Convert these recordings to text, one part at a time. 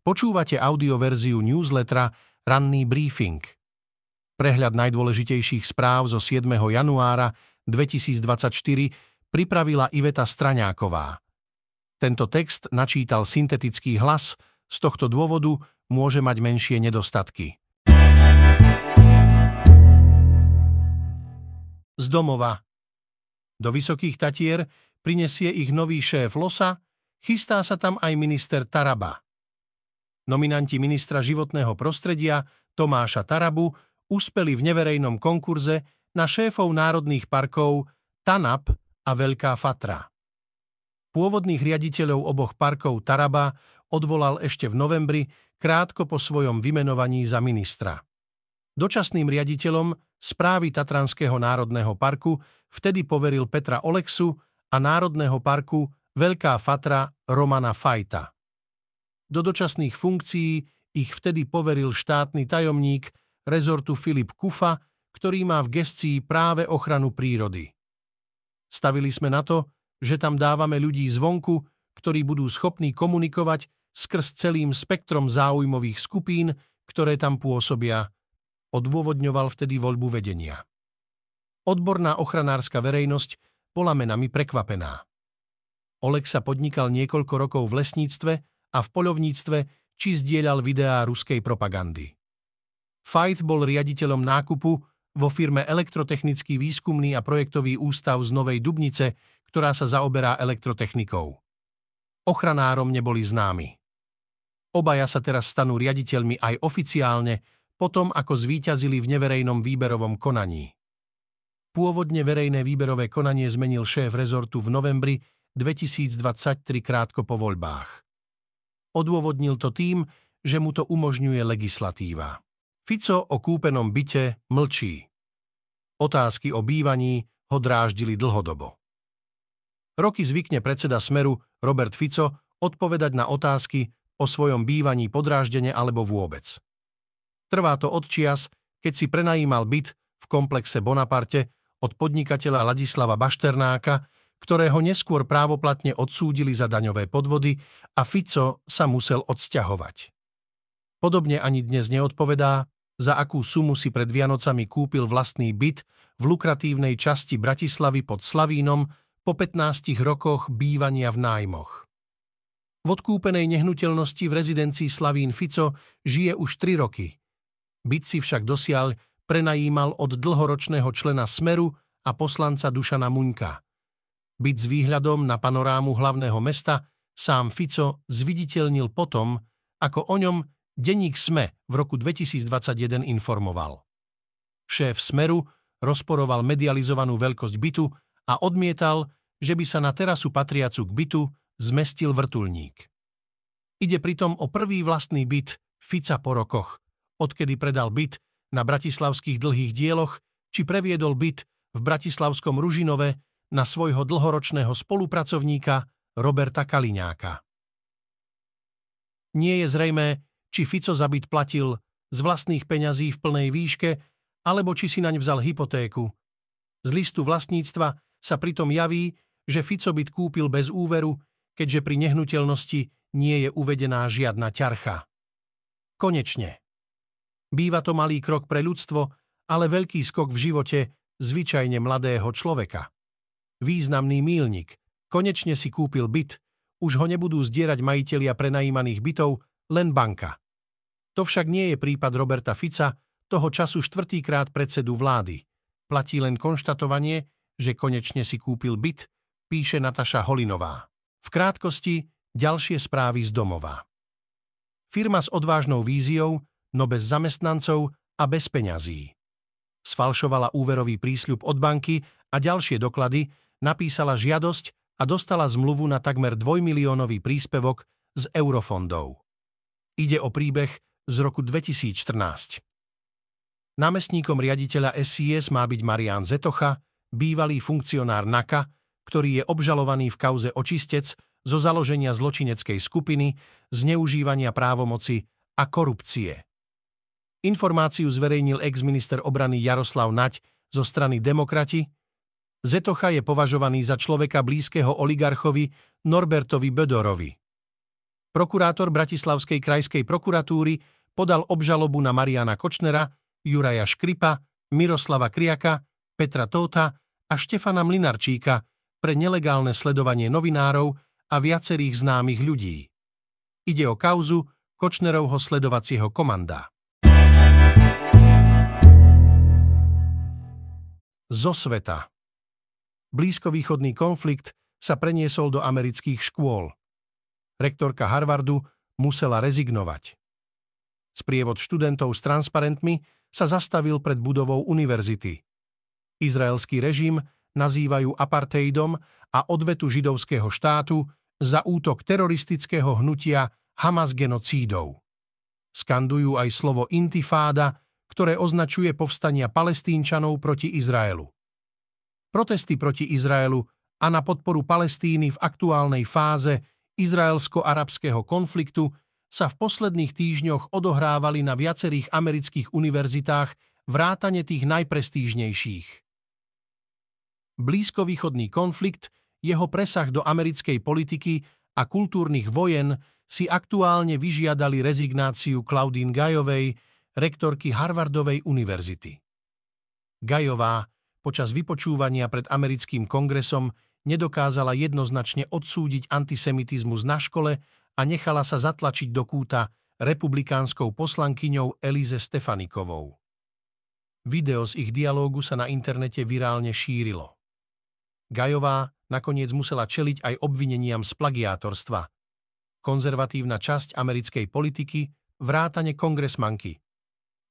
Počúvate audioverziu newslettera Ranný briefing. Prehľad najdôležitejších správ zo 7. januára 2024 pripravila Iveta Straňáková. Tento text načítal syntetický hlas, z tohto dôvodu môže mať menšie nedostatky. Z domova. Do Vysokých Tatier prinesie ich nový šéf Losa, chystá sa tam aj minister Taraba. Nominanti ministra životného prostredia Tomáša Tarabu uspeli v neverejnom konkurze na šéfov národných parkov Tanap a Veľká Fatra. Pôvodných riaditeľov oboch parkov Taraba odvolal ešte v novembri, krátko po svojom vymenovaní za ministra. Dočasným riaditeľom správy Tatranského národného parku vtedy poveril Petra Olexu a Národného parku Veľká Fatra Romana Fajta. Do dočasných funkcií ich vtedy poveril štátny tajomník rezortu Filip Kufa, ktorý má v gestii práve ochranu prírody. Stavili sme na to, že tam dávame ľudí zvonku, ktorí budú schopní komunikovať skrz celým spektrom záujmových skupín, ktoré tam pôsobia, odôvodňoval vtedy voľbu vedenia. Odborná ochranárska verejnosť bola menami prekvapená. Oleg sa podnikal niekoľko rokov v lesníctve a v poľovníctve či zdieľal videá ruskej propagandy. Fajt bol riaditeľom nákupu vo firme Elektrotechnický výskumný a projektový ústav z Novej Dubnice, ktorá sa zaoberá elektrotechnikou. Ochranárom neboli známi. Obaja sa teraz stanú riaditeľmi aj oficiálne, potom ako zvíťazili v neverejnom výberovom konaní. Pôvodne verejné výberové konanie zmenil šéf rezortu v novembri 2023 krátko po voľbách. Odôvodnil to tým, že mu to umožňuje legislatíva. Fico o kúpenom byte mlčí. Otázky o bývaní ho dráždili dlhodobo. Roky zvykne predseda Smeru Robert Fico odpovedať na otázky o svojom bývaní podráždene alebo vôbec. Trvá to od čias, keď si prenajímal byt v komplexe Bonaparte od podnikateľa Ladislava Bašternáka, ktorého neskôr právoplatne odsúdili za daňové podvody a Fico sa musel odsťahovať. Podobne ani dnes neodpovedá, za akú sumu si pred Vianocami kúpil vlastný byt v lukratívnej časti Bratislavy pod Slavínom po 15 rokoch bývania v nájmoch. V odkúpenej nehnuteľnosti v rezidencii Slavín Fico žije už 3 roky. Byt si však dosiaľ prenajímal od dlhoročného člena Smeru a poslanca Dušana Muňka. Byť s výhľadom na panorámu hlavného mesta sám Fico zviditeľnil potom, ako o ňom denník SME v roku 2021 informoval. Šéf Smeru rozporoval medializovanú veľkosť bytu a odmietal, že by sa na terasu patriacu k bytu zmestil vrtulník. Ide pritom o prvý vlastný byt Fica po rokoch, odkedy predal byt na bratislavských dlhých dieloch či previedol byt v bratislavskom Ružinove na svojho dlhoročného spolupracovníka Roberta Kaliňáka. Nie je zrejmé, či Fico za byt platil z vlastných peňazí v plnej výške, alebo či si naň vzal hypotéku. Z listu vlastníctva sa pritom javí, že Fico byt kúpil bez úveru, keďže pri nehnuteľnosti nie je uvedená žiadna ťarcha. Konečne. Býva to malý krok pre ľudstvo, ale veľký skok v živote zvyčajne mladého človeka významný mílnik. Konečne si kúpil byt, už ho nebudú zdierať majitelia prenajímaných bytov, len banka. To však nie je prípad Roberta Fica, toho času štvrtýkrát predsedu vlády. Platí len konštatovanie, že konečne si kúpil byt, píše Nataša Holinová. V krátkosti ďalšie správy z domova. Firma s odvážnou víziou, no bez zamestnancov a bez peňazí. Sfalšovala úverový prísľub od banky a ďalšie doklady, napísala žiadosť a dostala zmluvu na takmer dvojmiliónový príspevok z eurofondov. Ide o príbeh z roku 2014. Námestníkom riaditeľa SIS má byť Marian Zetocha, bývalý funkcionár NAKA, ktorý je obžalovaný v kauze očistec zo založenia zločineckej skupiny, zneužívania právomoci a korupcie. Informáciu zverejnil ex-minister obrany Jaroslav Naď zo strany Demokrati, Zetocha je považovaný za človeka blízkeho oligarchovi Norbertovi Bödorovi. Prokurátor Bratislavskej krajskej prokuratúry podal obžalobu na Mariana Kočnera, Juraja Škripa, Miroslava Kriaka, Petra Tóta a Štefana Mlinarčíka pre nelegálne sledovanie novinárov a viacerých známych ľudí. Ide o kauzu Kočnerovho sledovacieho komanda. Zo sveta Blízkovýchodný konflikt sa preniesol do amerických škôl. Rektorka Harvardu musela rezignovať. Sprievod študentov s transparentmi sa zastavil pred budovou univerzity. Izraelský režim nazývajú apartheidom a odvetu židovského štátu za útok teroristického hnutia Hamas genocídov. Skandujú aj slovo intifáda, ktoré označuje povstania palestínčanov proti Izraelu. Protesty proti Izraelu a na podporu Palestíny v aktuálnej fáze izraelsko-arabského konfliktu sa v posledných týždňoch odohrávali na viacerých amerických univerzitách vrátane tých najprestížnejších. Blízkovýchodný konflikt, jeho presah do americkej politiky a kultúrnych vojen si aktuálne vyžiadali rezignáciu Claudine Gajovej, rektorky Harvardovej univerzity. Gajová počas vypočúvania pred americkým kongresom nedokázala jednoznačne odsúdiť antisemitizmus na škole a nechala sa zatlačiť do kúta republikánskou poslankyňou Elize Stefanikovou. Video z ich dialógu sa na internete virálne šírilo. Gajová nakoniec musela čeliť aj obvineniam z plagiátorstva. Konzervatívna časť americkej politiky vrátane kongresmanky.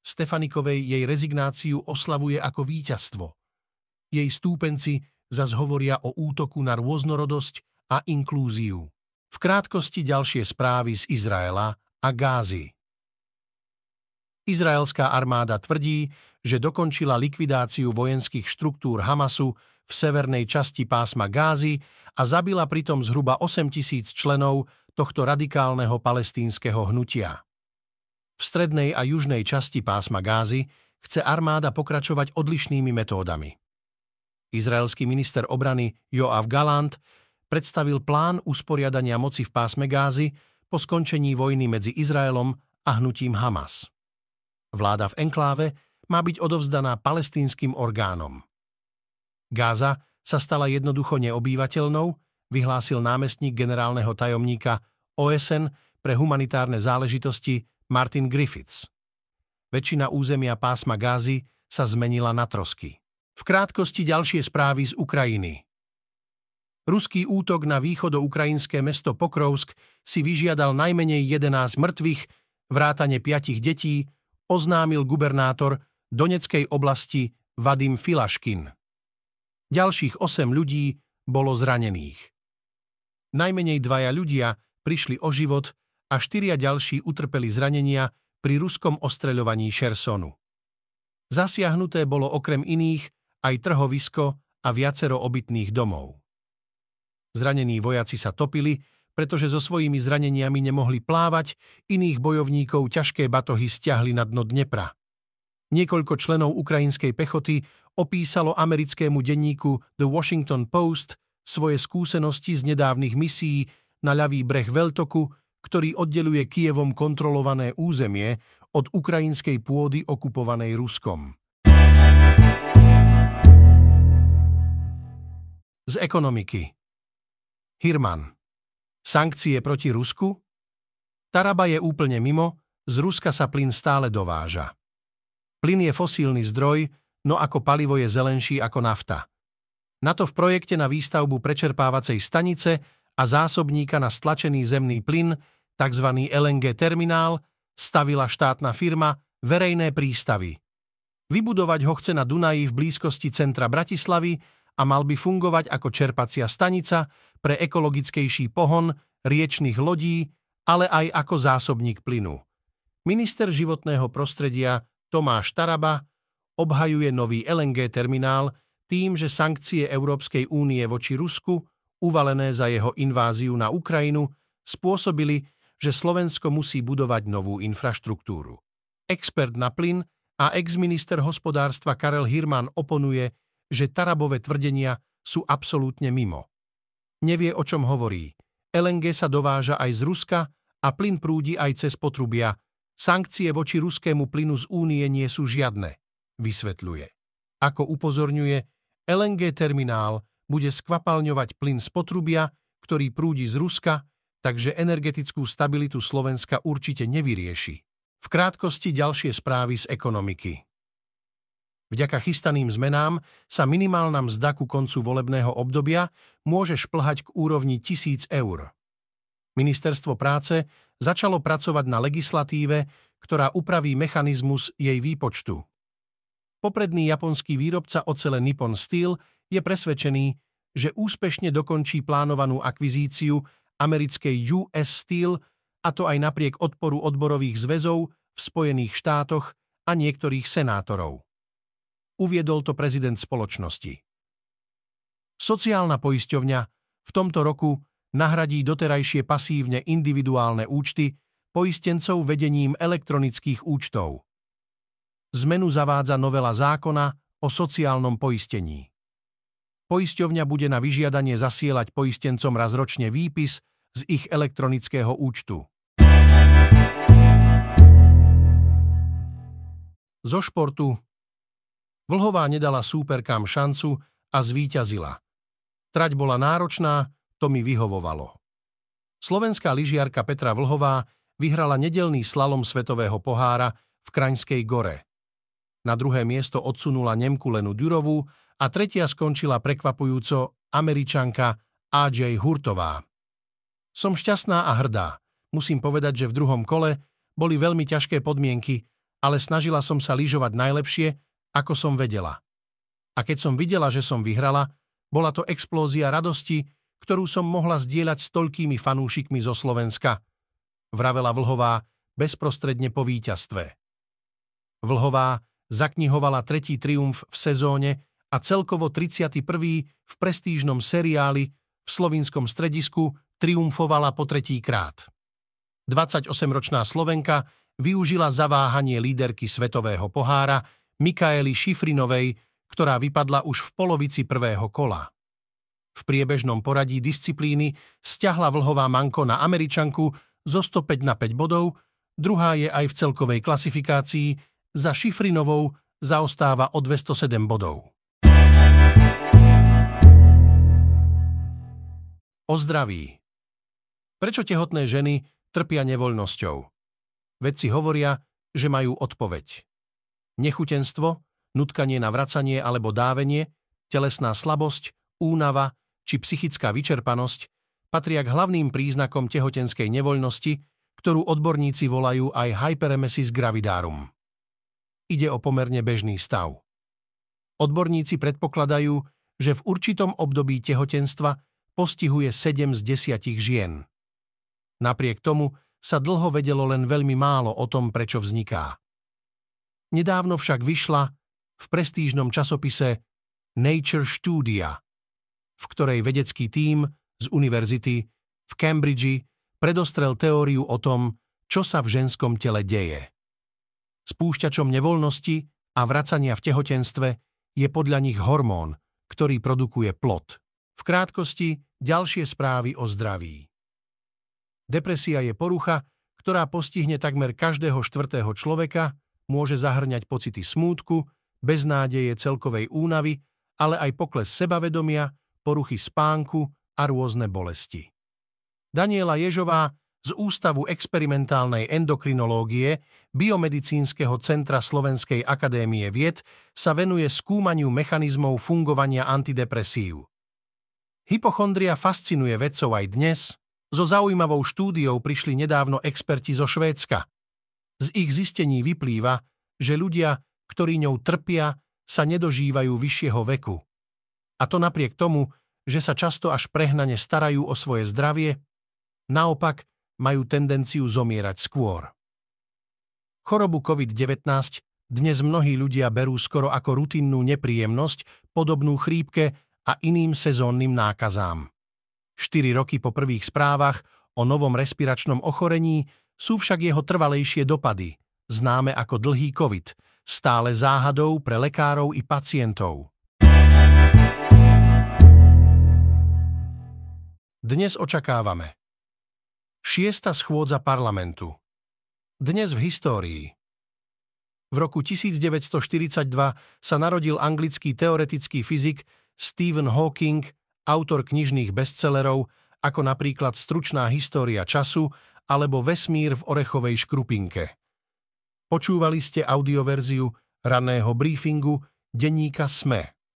Stefanikovej jej rezignáciu oslavuje ako víťazstvo – jej stúpenci zas hovoria o útoku na rôznorodosť a inklúziu. V krátkosti ďalšie správy z Izraela a Gázy. Izraelská armáda tvrdí, že dokončila likvidáciu vojenských štruktúr Hamasu v severnej časti pásma Gázy a zabila pritom zhruba 8 tisíc členov tohto radikálneho palestínskeho hnutia. V strednej a južnej časti pásma Gázy chce armáda pokračovať odlišnými metódami. Izraelský minister obrany Joav Galant predstavil plán usporiadania moci v pásme Gázy po skončení vojny medzi Izraelom a hnutím Hamas. Vláda v enkláve má byť odovzdaná palestínskym orgánom. Gáza sa stala jednoducho neobývateľnou, vyhlásil námestník generálneho tajomníka OSN pre humanitárne záležitosti Martin Griffiths. Väčšina územia pásma Gázy sa zmenila na trosky. V krátkosti ďalšie správy z Ukrajiny. Ruský útok na východoukrajinské mesto Pokrovsk si vyžiadal najmenej 11 mŕtvych, vrátane 5 detí, oznámil gubernátor Doneckej oblasti Vadim Filaškin. Ďalších 8 ľudí bolo zranených. Najmenej dvaja ľudia prišli o život a štyria ďalší utrpeli zranenia pri ruskom ostreľovaní Šersonu. Zasiahnuté bolo okrem iných aj trhovisko a viacero obytných domov. Zranení vojaci sa topili, pretože so svojimi zraneniami nemohli plávať, iných bojovníkov ťažké batohy stiahli na dno Dnepra. Niekoľko členov ukrajinskej pechoty opísalo americkému denníku The Washington Post svoje skúsenosti z nedávnych misií na ľavý breh Veltoku, ktorý oddeluje Kievom kontrolované územie od ukrajinskej pôdy okupovanej Ruskom. Z ekonomiky. Hirman. Sankcie proti Rusku? Taraba je úplne mimo, z Ruska sa plyn stále dováža. Plyn je fosílny zdroj, no ako palivo je zelenší ako nafta. Na to v projekte na výstavbu prečerpávacej stanice a zásobníka na stlačený zemný plyn, tzv. LNG terminál, stavila štátna firma Verejné prístavy. Vybudovať ho chce na Dunaji v blízkosti centra Bratislavy a mal by fungovať ako čerpacia stanica pre ekologickejší pohon riečných lodí, ale aj ako zásobník plynu. Minister životného prostredia Tomáš Taraba obhajuje nový LNG terminál tým, že sankcie Európskej únie voči Rusku, uvalené za jeho inváziu na Ukrajinu, spôsobili, že Slovensko musí budovať novú infraštruktúru. Expert na plyn a ex-minister hospodárstva Karel Hirman oponuje, že Tarabové tvrdenia sú absolútne mimo. Nevie, o čom hovorí. LNG sa dováža aj z Ruska a plyn prúdi aj cez potrubia. Sankcie voči ruskému plynu z únie nie sú žiadne, vysvetľuje. Ako upozorňuje, LNG terminál bude skvapalňovať plyn z potrubia, ktorý prúdi z Ruska, takže energetickú stabilitu Slovenska určite nevyrieši. V krátkosti ďalšie správy z ekonomiky. Vďaka chystaným zmenám sa minimálna mzda ku koncu volebného obdobia môže šplhať k úrovni 1000 eur. Ministerstvo práce začalo pracovať na legislatíve, ktorá upraví mechanizmus jej výpočtu. Popredný japonský výrobca ocele Nippon Steel je presvedčený, že úspešne dokončí plánovanú akvizíciu americkej US Steel, a to aj napriek odporu odborových zväzov v Spojených štátoch a niektorých senátorov. Uviedol to prezident spoločnosti. Sociálna poisťovňa v tomto roku nahradí doterajšie pasívne individuálne účty poistencov vedením elektronických účtov. Zmenu zavádza novela zákona o sociálnom poistení. Poisťovňa bude na vyžiadanie zasielať poistencom raz ročne výpis z ich elektronického účtu. Zo športu Vlhová nedala súperkám šancu a zvíťazila. Trať bola náročná, to mi vyhovovalo. Slovenská lyžiarka Petra Vlhová vyhrala nedelný slalom Svetového pohára v Kraňskej gore. Na druhé miesto odsunula Nemku Lenu Durovú a tretia skončila prekvapujúco Američanka AJ Hurtová. Som šťastná a hrdá. Musím povedať, že v druhom kole boli veľmi ťažké podmienky, ale snažila som sa lyžovať najlepšie ako som vedela. A keď som videla, že som vyhrala, bola to explózia radosti, ktorú som mohla zdieľať s toľkými fanúšikmi zo Slovenska, vravela Vlhová bezprostredne po víťazstve. Vlhová zaknihovala tretí triumf v sezóne a celkovo 31. v prestížnom seriáli v slovinskom stredisku triumfovala po tretí krát. 28-ročná Slovenka využila zaváhanie líderky Svetového pohára Mikaeli Šifrinovej, ktorá vypadla už v polovici prvého kola. V priebežnom poradí disciplíny stiahla vlhová manko na Američanku zo 105 na 5 bodov, druhá je aj v celkovej klasifikácii, za Šifrinovou zaostáva o 207 bodov. O zdraví. Prečo tehotné ženy trpia nevoľnosťou? Vedci hovoria, že majú odpoveď nechutenstvo, nutkanie na vracanie alebo dávenie, telesná slabosť, únava či psychická vyčerpanosť patria k hlavným príznakom tehotenskej nevoľnosti, ktorú odborníci volajú aj hyperemesis gravidarum. Ide o pomerne bežný stav. Odborníci predpokladajú, že v určitom období tehotenstva postihuje 7 z 10 žien. Napriek tomu sa dlho vedelo len veľmi málo o tom, prečo vzniká. Nedávno však vyšla v prestížnom časopise Nature Studia, v ktorej vedecký tím z univerzity v Cambridge predostrel teóriu o tom, čo sa v ženskom tele deje. Spúšťačom nevoľnosti a vracania v tehotenstve je podľa nich hormón, ktorý produkuje plod. V krátkosti ďalšie správy o zdraví. Depresia je porucha, ktorá postihne takmer každého štvrtého človeka môže zahrňať pocity smútku, beznádeje celkovej únavy, ale aj pokles sebavedomia, poruchy spánku a rôzne bolesti. Daniela Ježová z Ústavu experimentálnej endokrinológie Biomedicínskeho centra Slovenskej akadémie vied sa venuje skúmaniu mechanizmov fungovania antidepresív. Hypochondria fascinuje vedcov aj dnes. So zaujímavou štúdiou prišli nedávno experti zo Švédska. Z ich zistení vyplýva, že ľudia, ktorí ňou trpia, sa nedožívajú vyššieho veku. A to napriek tomu, že sa často až prehnane starajú o svoje zdravie, naopak majú tendenciu zomierať skôr. Chorobu COVID-19 dnes mnohí ľudia berú skoro ako rutinnú nepríjemnosť, podobnú chrípke a iným sezónnym nákazám. 4 roky po prvých správach o novom respiračnom ochorení sú však jeho trvalejšie dopady, známe ako dlhý COVID, stále záhadou pre lekárov i pacientov. Dnes očakávame Šiesta schôdza parlamentu. Dnes v histórii. V roku 1942 sa narodil anglický teoretický fyzik Stephen Hawking, autor knižných bestsellerov ako napríklad Stručná história času alebo Vesmír v orechovej škrupinke. Počúvali ste audioverziu ranného briefingu denníka SME.